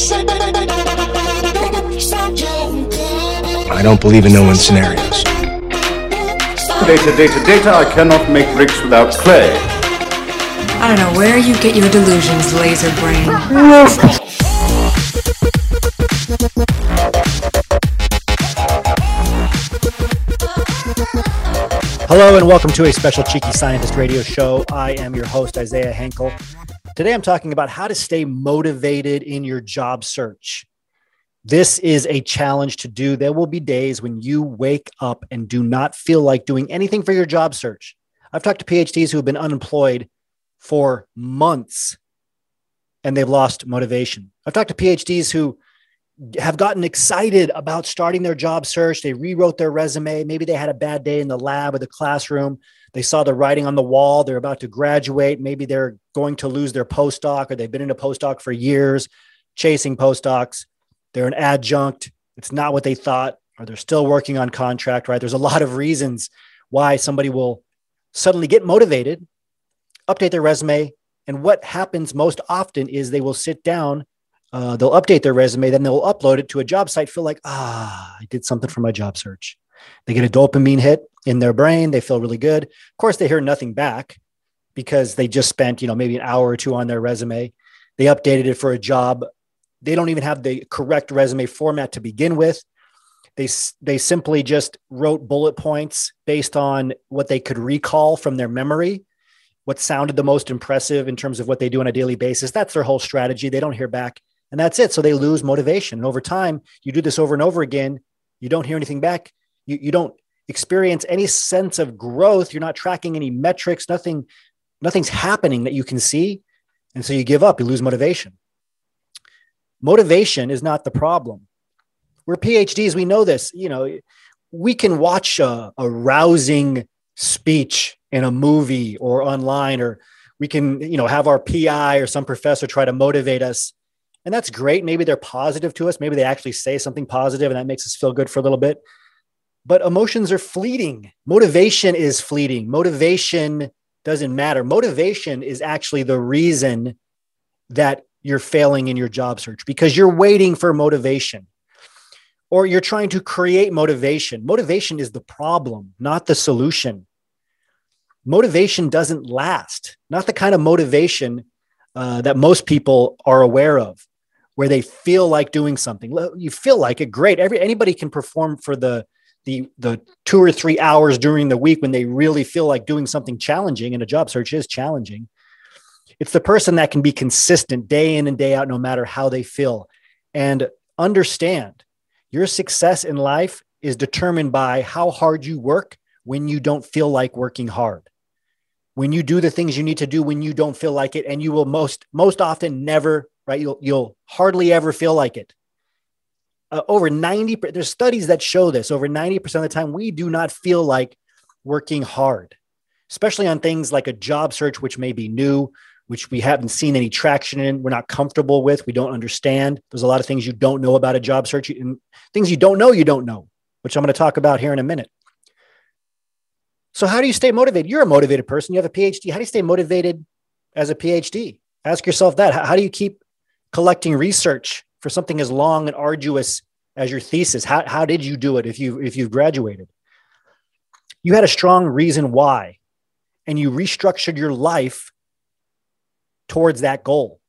I don't believe in no one scenarios. Data, data, data. I cannot make bricks without clay. I don't know where you get your delusions, laser brain. Hello and welcome to a special Cheeky Scientist radio show. I am your host, Isaiah Hankel. Today I'm talking about how to stay motivated in your job search. This is a challenge to do. There will be days when you wake up and do not feel like doing anything for your job search. I've talked to PhDs who have been unemployed for months and they've lost motivation. I've talked to PhDs who have gotten excited about starting their job search. They rewrote their resume. Maybe they had a bad day in the lab or the classroom. They saw the writing on the wall. They're about to graduate. Maybe they're going to lose their postdoc or they've been in a postdoc for years, chasing postdocs they're an adjunct. It's not what they thought, or they're still working on contract, right? There's a lot of reasons why somebody will suddenly get motivated, update their resume. And what happens most often is they will sit down, uh, they'll update their resume, then they'll upload it to a job site, feel like, ah, I did something for my job search. They get a dopamine hit in their brain. They feel really good. Of course, they hear nothing back because they just spent, you know, maybe an hour or two on their resume. They updated it for a job they don't even have the correct resume format to begin with. They, they simply just wrote bullet points based on what they could recall from their memory, what sounded the most impressive in terms of what they do on a daily basis. That's their whole strategy. They don't hear back, and that's it. So they lose motivation. And over time, you do this over and over again. You don't hear anything back. You, you don't experience any sense of growth. You're not tracking any metrics. Nothing, nothing's happening that you can see, and so you give up. You lose motivation. Motivation is not the problem. We're PhDs, we know this. You know, we can watch a, a rousing speech in a movie or online, or we can, you know, have our PI or some professor try to motivate us. And that's great. Maybe they're positive to us. Maybe they actually say something positive and that makes us feel good for a little bit. But emotions are fleeting. Motivation is fleeting. Motivation doesn't matter. Motivation is actually the reason that you're failing in your job search because you're waiting for motivation or you're trying to create motivation. Motivation is the problem, not the solution. Motivation doesn't last, not the kind of motivation uh, that most people are aware of, where they feel like doing something. You feel like it, great. Every anybody can perform for the the the two or three hours during the week when they really feel like doing something challenging, and a job search is challenging. It's the person that can be consistent day in and day out, no matter how they feel. And understand your success in life is determined by how hard you work when you don't feel like working hard. When you do the things you need to do when you don't feel like it, and you will most most often never, right? You'll you'll hardly ever feel like it. Uh, over 90 there's studies that show this over 90% of the time we do not feel like working hard especially on things like a job search which may be new which we haven't seen any traction in, we're not comfortable with, we don't understand. There's a lot of things you don't know about a job search, and things you don't know, you don't know, which I'm going to talk about here in a minute. So, how do you stay motivated? You're a motivated person, you have a PhD. How do you stay motivated as a PhD? Ask yourself that. How, do you keep collecting research for something as long and arduous as your thesis? How, how did you do it if you if you've graduated? You had a strong reason why, and you restructured your life towards that goal.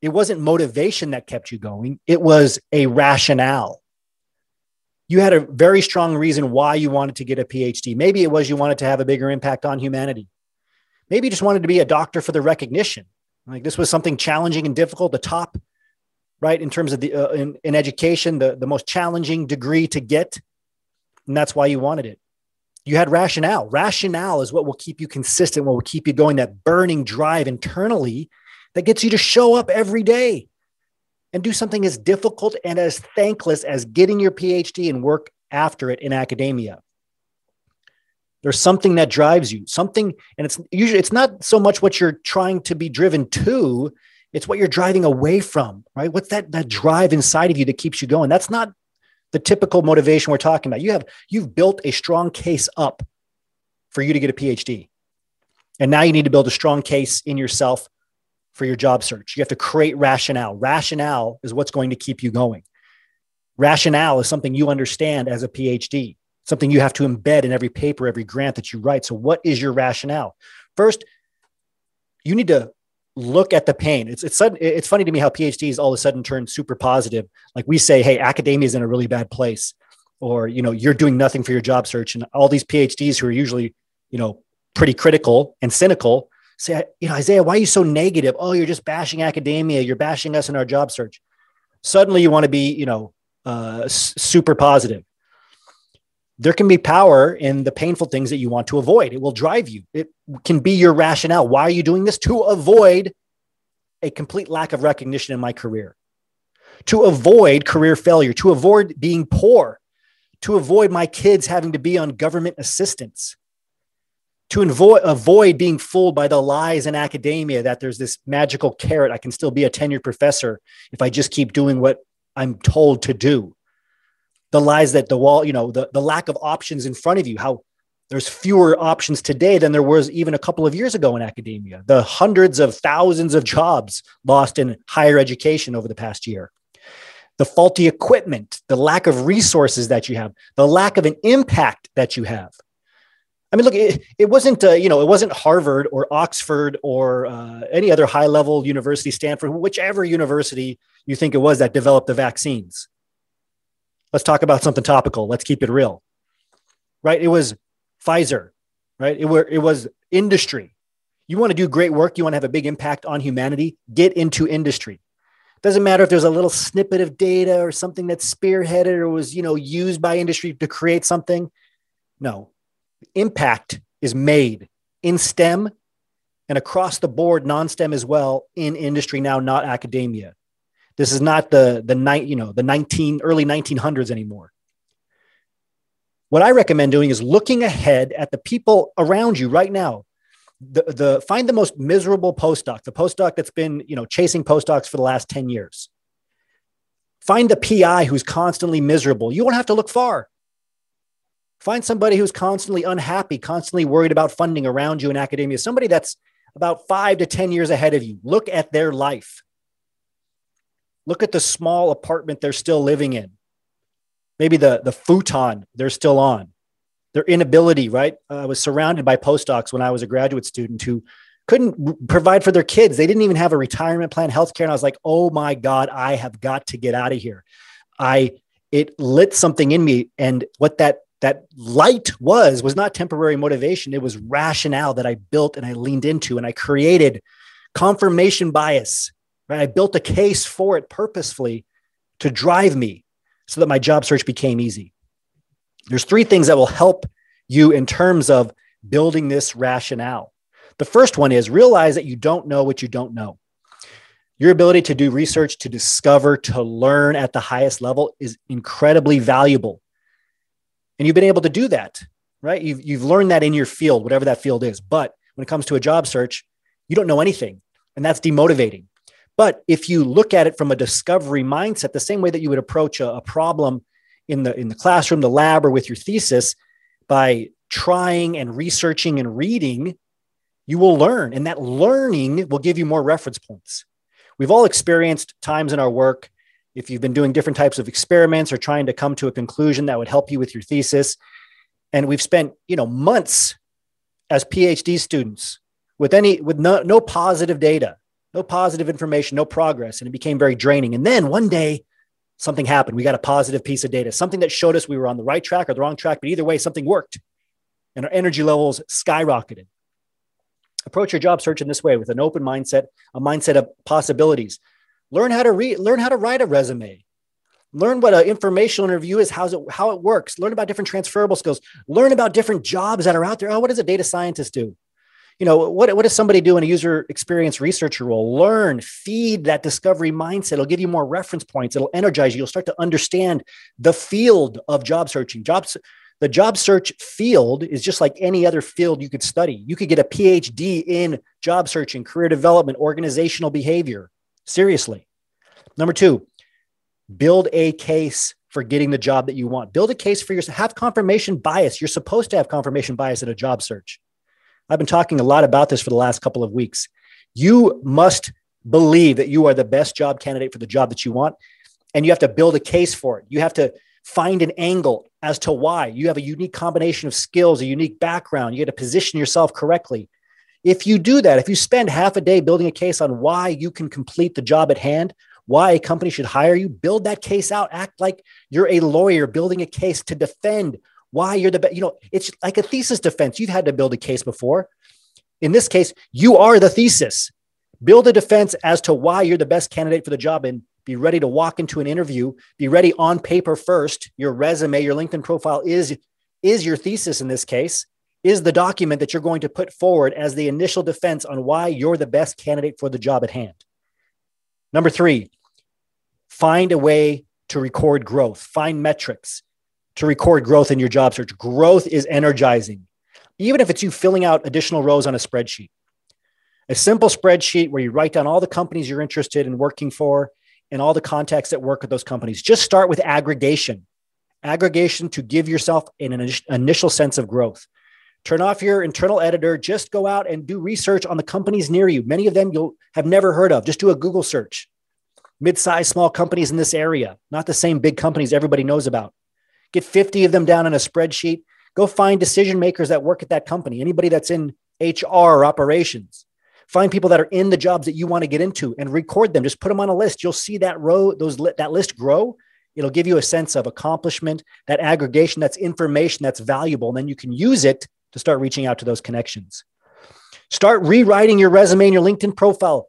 It wasn't motivation that kept you going, it was a rationale. You had a very strong reason why you wanted to get a PhD. Maybe it was you wanted to have a bigger impact on humanity. Maybe you just wanted to be a doctor for the recognition. Like this was something challenging and difficult, the top, right, in terms of the uh, in, in education, the, the most challenging degree to get. And that's why you wanted it you had rationale. Rationale is what will keep you consistent, what will keep you going, that burning drive internally that gets you to show up every day and do something as difficult and as thankless as getting your PhD and work after it in academia. There's something that drives you, something, and it's usually it's not so much what you're trying to be driven to, it's what you're driving away from, right? What's that that drive inside of you that keeps you going? That's not the typical motivation we're talking about. You have you've built a strong case up for you to get a PhD. And now you need to build a strong case in yourself for your job search. You have to create rationale. Rationale is what's going to keep you going. Rationale is something you understand as a PhD, something you have to embed in every paper, every grant that you write. So, what is your rationale? First, you need to look at the pain. It's it's sudden, it's funny to me how PhDs all of a sudden turn super positive. Like we say, hey, academia is in a really bad place, or you know, you're doing nothing for your job search, and all these PhDs who are usually, you know, pretty critical and cynical say, you know, Isaiah, why are you so negative? Oh, you're just bashing academia. You're bashing us in our job search. Suddenly, you want to be, you know, uh, super positive. There can be power in the painful things that you want to avoid. It will drive you. It can be your rationale. Why are you doing this? To avoid a complete lack of recognition in my career, to avoid career failure, to avoid being poor, to avoid my kids having to be on government assistance, to avoid, avoid being fooled by the lies in academia that there's this magical carrot. I can still be a tenured professor if I just keep doing what I'm told to do. The lies that the wall, you know, the, the lack of options in front of you, how there's fewer options today than there was even a couple of years ago in academia. The hundreds of thousands of jobs lost in higher education over the past year. The faulty equipment, the lack of resources that you have, the lack of an impact that you have. I mean, look, it, it wasn't, uh, you know, it wasn't Harvard or Oxford or uh, any other high level university, Stanford, whichever university you think it was that developed the vaccines. Let's talk about something topical. Let's keep it real, right? It was Pfizer, right? It, were, it was industry. You want to do great work, you want to have a big impact on humanity, get into industry. Doesn't matter if there's a little snippet of data or something that's spearheaded or was, you know, used by industry to create something. No, impact is made in STEM and across the board, non-STEM as well in industry now, not academia. This is not the the night, you know, the 19 early 1900s anymore. What I recommend doing is looking ahead at the people around you right now. The, the find the most miserable postdoc, the postdoc that's been, you know, chasing postdocs for the last 10 years. Find the PI who's constantly miserable. You won't have to look far. Find somebody who's constantly unhappy, constantly worried about funding around you in academia, somebody that's about five to 10 years ahead of you. Look at their life. Look at the small apartment they're still living in. Maybe the, the futon they're still on. Their inability, right? Uh, I was surrounded by postdocs when I was a graduate student who couldn't provide for their kids. They didn't even have a retirement plan, healthcare. And I was like, oh my God, I have got to get out of here. I it lit something in me. And what that that light was was not temporary motivation it was rationale that i built and i leaned into and i created confirmation bias right i built a case for it purposefully to drive me so that my job search became easy there's three things that will help you in terms of building this rationale the first one is realize that you don't know what you don't know your ability to do research to discover to learn at the highest level is incredibly valuable and you've been able to do that, right? You've, you've learned that in your field, whatever that field is. But when it comes to a job search, you don't know anything. And that's demotivating. But if you look at it from a discovery mindset, the same way that you would approach a, a problem in the, in the classroom, the lab, or with your thesis, by trying and researching and reading, you will learn. And that learning will give you more reference points. We've all experienced times in our work if you've been doing different types of experiments or trying to come to a conclusion that would help you with your thesis. And we've spent, you know, months as PhD students with any with no, no positive data, no positive information, no progress. And it became very draining. And then one day something happened. We got a positive piece of data, something that showed us we were on the right track or the wrong track, but either way, something worked. And our energy levels skyrocketed. Approach your job search in this way with an open mindset, a mindset of possibilities learn how to read learn how to write a resume learn what an informational interview is how's it how it works learn about different transferable skills learn about different jobs that are out there oh what does a data scientist do you know what, what does somebody do in a user experience researcher role learn feed that discovery mindset it'll give you more reference points it'll energize you you'll start to understand the field of job searching jobs the job search field is just like any other field you could study you could get a phd in job searching career development organizational behavior Seriously. Number two, build a case for getting the job that you want. Build a case for yourself. Have confirmation bias. You're supposed to have confirmation bias at a job search. I've been talking a lot about this for the last couple of weeks. You must believe that you are the best job candidate for the job that you want. And you have to build a case for it. You have to find an angle as to why. You have a unique combination of skills, a unique background. You got to position yourself correctly. If you do that, if you spend half a day building a case on why you can complete the job at hand, why a company should hire you, build that case out. Act like you're a lawyer building a case to defend why you're the best. You know, it's like a thesis defense. You've had to build a case before. In this case, you are the thesis. Build a defense as to why you're the best candidate for the job and be ready to walk into an interview. Be ready on paper first. Your resume, your LinkedIn profile is, is your thesis in this case, is the document that you're going to put forward as the initial defense on why you're the best candidate for the job at hand. Number three, find a way to record growth, find metrics to record growth in your job search. Growth is energizing, even if it's you filling out additional rows on a spreadsheet. A simple spreadsheet where you write down all the companies you're interested in working for and all the contacts that work at those companies. Just start with aggregation. Aggregation to give yourself an initial sense of growth. Turn off your internal editor. Just go out and do research on the companies near you. Many of them you'll have never heard of. Just do a Google search. Mid-sized, small companies in this area, not the same big companies everybody knows about. Get 50 of them down in a spreadsheet. Go find decision makers that work at that company. Anybody that's in HR or operations. Find people that are in the jobs that you want to get into and record them. Just put them on a list. You'll see that row those that list grow. It'll give you a sense of accomplishment that aggregation that's information that's valuable and then you can use it to start reaching out to those connections. Start rewriting your resume and your linkedin profile.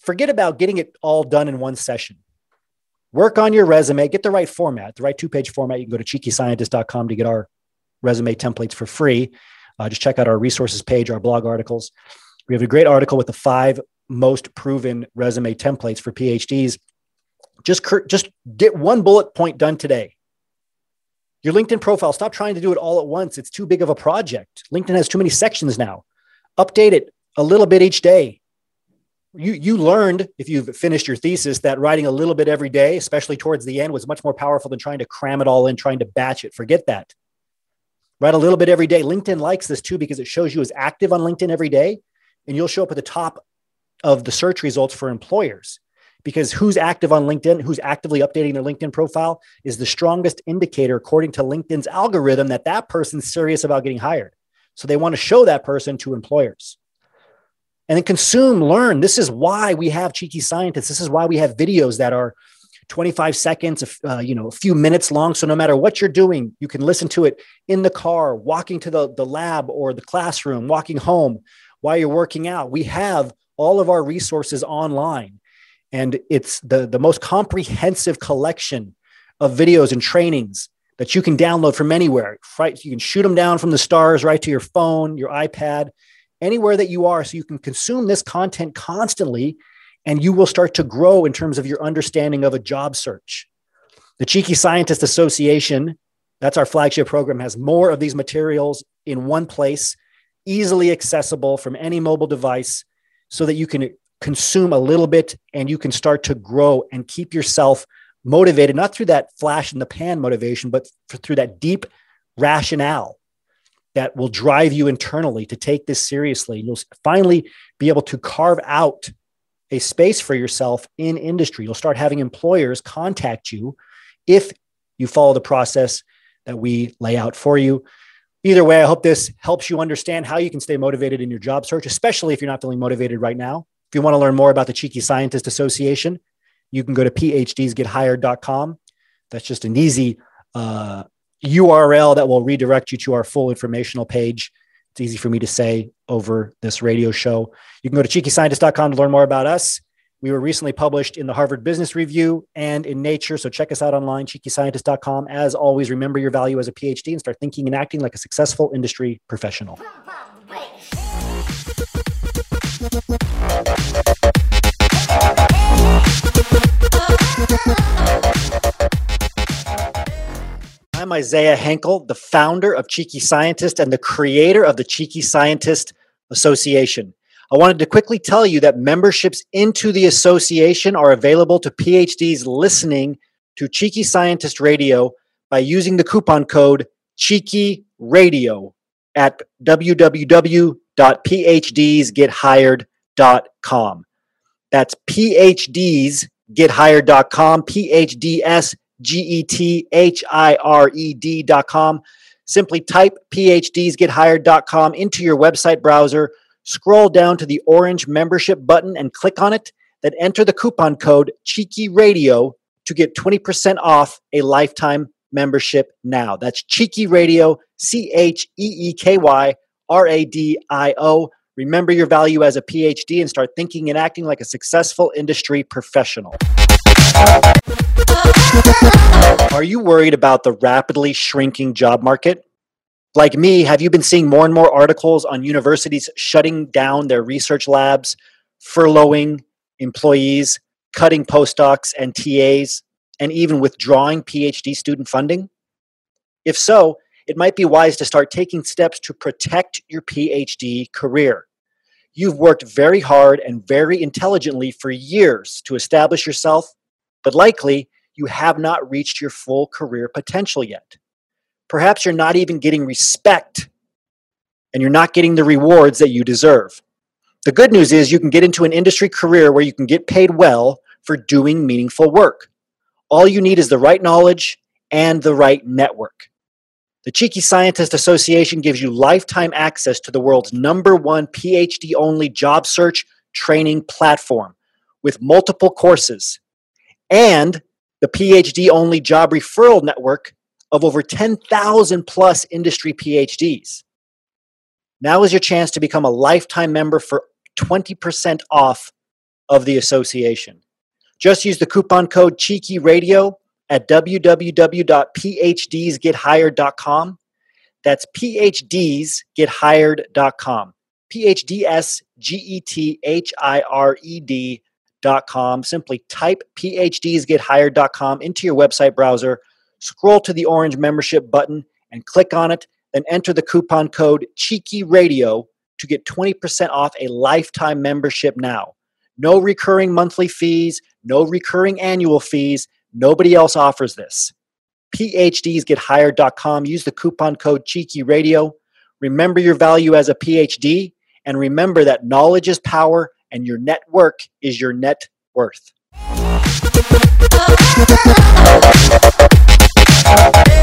Forget about getting it all done in one session work on your resume get the right format the right two page format you can go to cheekyscientist.com to get our resume templates for free uh, just check out our resources page our blog articles we have a great article with the five most proven resume templates for PhDs. Just, just get one bullet point done today. Your LinkedIn profile, stop trying to do it all at once. It's too big of a project. LinkedIn has too many sections now. Update it a little bit each day. You, you learned, if you've finished your thesis, that writing a little bit every day, especially towards the end, was much more powerful than trying to cram it all in, trying to batch it. Forget that. Write a little bit every day. LinkedIn likes this too because it shows you as active on LinkedIn every day and you'll show up at the top of the search results for employers because who's active on LinkedIn, who's actively updating their LinkedIn profile is the strongest indicator, according to LinkedIn's algorithm, that that person's serious about getting hired. So they want to show that person to employers. And then consume, learn. This is why we have cheeky scientists. This is why we have videos that are 25 seconds, uh, you know, a few minutes long. So no matter what you're doing, you can listen to it in the car, walking to the, the lab or the classroom, walking home, while you're working out. We have all of our resources online, and it's the, the most comprehensive collection of videos and trainings that you can download from anywhere. Right? You can shoot them down from the stars right to your phone, your iPad, anywhere that you are. So you can consume this content constantly, and you will start to grow in terms of your understanding of a job search. The Cheeky Scientist Association, that's our flagship program, has more of these materials in one place easily accessible from any mobile device so that you can consume a little bit and you can start to grow and keep yourself motivated, not through that flash in the pan motivation, but through that deep rationale that will drive you internally to take this seriously. You'll finally be able to carve out a space for yourself in industry. You'll start having employers contact you if you follow the process that we lay out for you. Either way, I hope this helps you understand how you can stay motivated in your job search, especially if you're not feeling motivated right now. If you want to learn more about the Cheeky Scientist Association, you can go to phdsgethired.com. That's just an easy uh, URL that will redirect you to our full informational page. It's easy for me to say over this radio show. You can go to cheekyscientist.com to learn more about us. We were recently published in the Harvard Business Review and in Nature. So check us out online, cheekyscientist.com. As always, remember your value as a PhD and start thinking and acting like a successful industry professional. I'm Isaiah Hankel, the founder of Cheeky Scientist and the creator of the Cheeky Scientist Association. I wanted to quickly tell you that memberships into the association are available to PhDs listening to Cheeky Scientist Radio by using the coupon code Cheeky Radio at www.phdsgethired.com. That's PhDsGetHired.com, P-H-D-S-G-E-T-H-I-R-E-D.com. Simply type PhDsGetHired.com into your website browser, scroll down to the orange membership button and click on it, then enter the coupon code Cheeky Radio to get 20% off a lifetime membership now. That's Cheeky Radio, C H E E K Y R A D I O. Remember your value as a PhD and start thinking and acting like a successful industry professional. Are you worried about the rapidly shrinking job market? Like me, have you been seeing more and more articles on universities shutting down their research labs, furloughing employees, cutting postdocs and TAs, and even withdrawing PhD student funding? If so, it might be wise to start taking steps to protect your PhD career. You've worked very hard and very intelligently for years to establish yourself, but likely you have not reached your full career potential yet. Perhaps you're not even getting respect and you're not getting the rewards that you deserve. The good news is you can get into an industry career where you can get paid well for doing meaningful work. All you need is the right knowledge and the right network. The Cheeky Scientist Association gives you lifetime access to the world's number one PhD only job search training platform with multiple courses and the PhD only job referral network of over 10,000 plus industry PhDs. Now is your chance to become a lifetime member for 20% off of the association. Just use the coupon code Cheeky Radio at www.phdsgethired.com. That's phdsgethired.com. P H D S G E T H I R E D.com. Simply type phdsgethired.com into your website browser, scroll to the orange membership button, and click on it. Then enter the coupon code Cheeky Radio to get 20% off a lifetime membership now. No recurring monthly fees, no recurring annual fees. Nobody else offers this. PhDsGetHired.com. Use the coupon code Cheeky Radio. Remember your value as a PhD, and remember that knowledge is power and your network is your net worth.